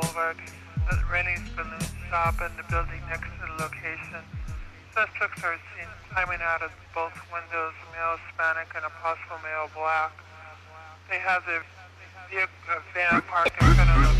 Boulevard at Rennie's Balloon Shop and the building next to the location. Suspects are seen climbing out of both windows, male Hispanic and a possible male black. They have their vehicle, van parked in front of.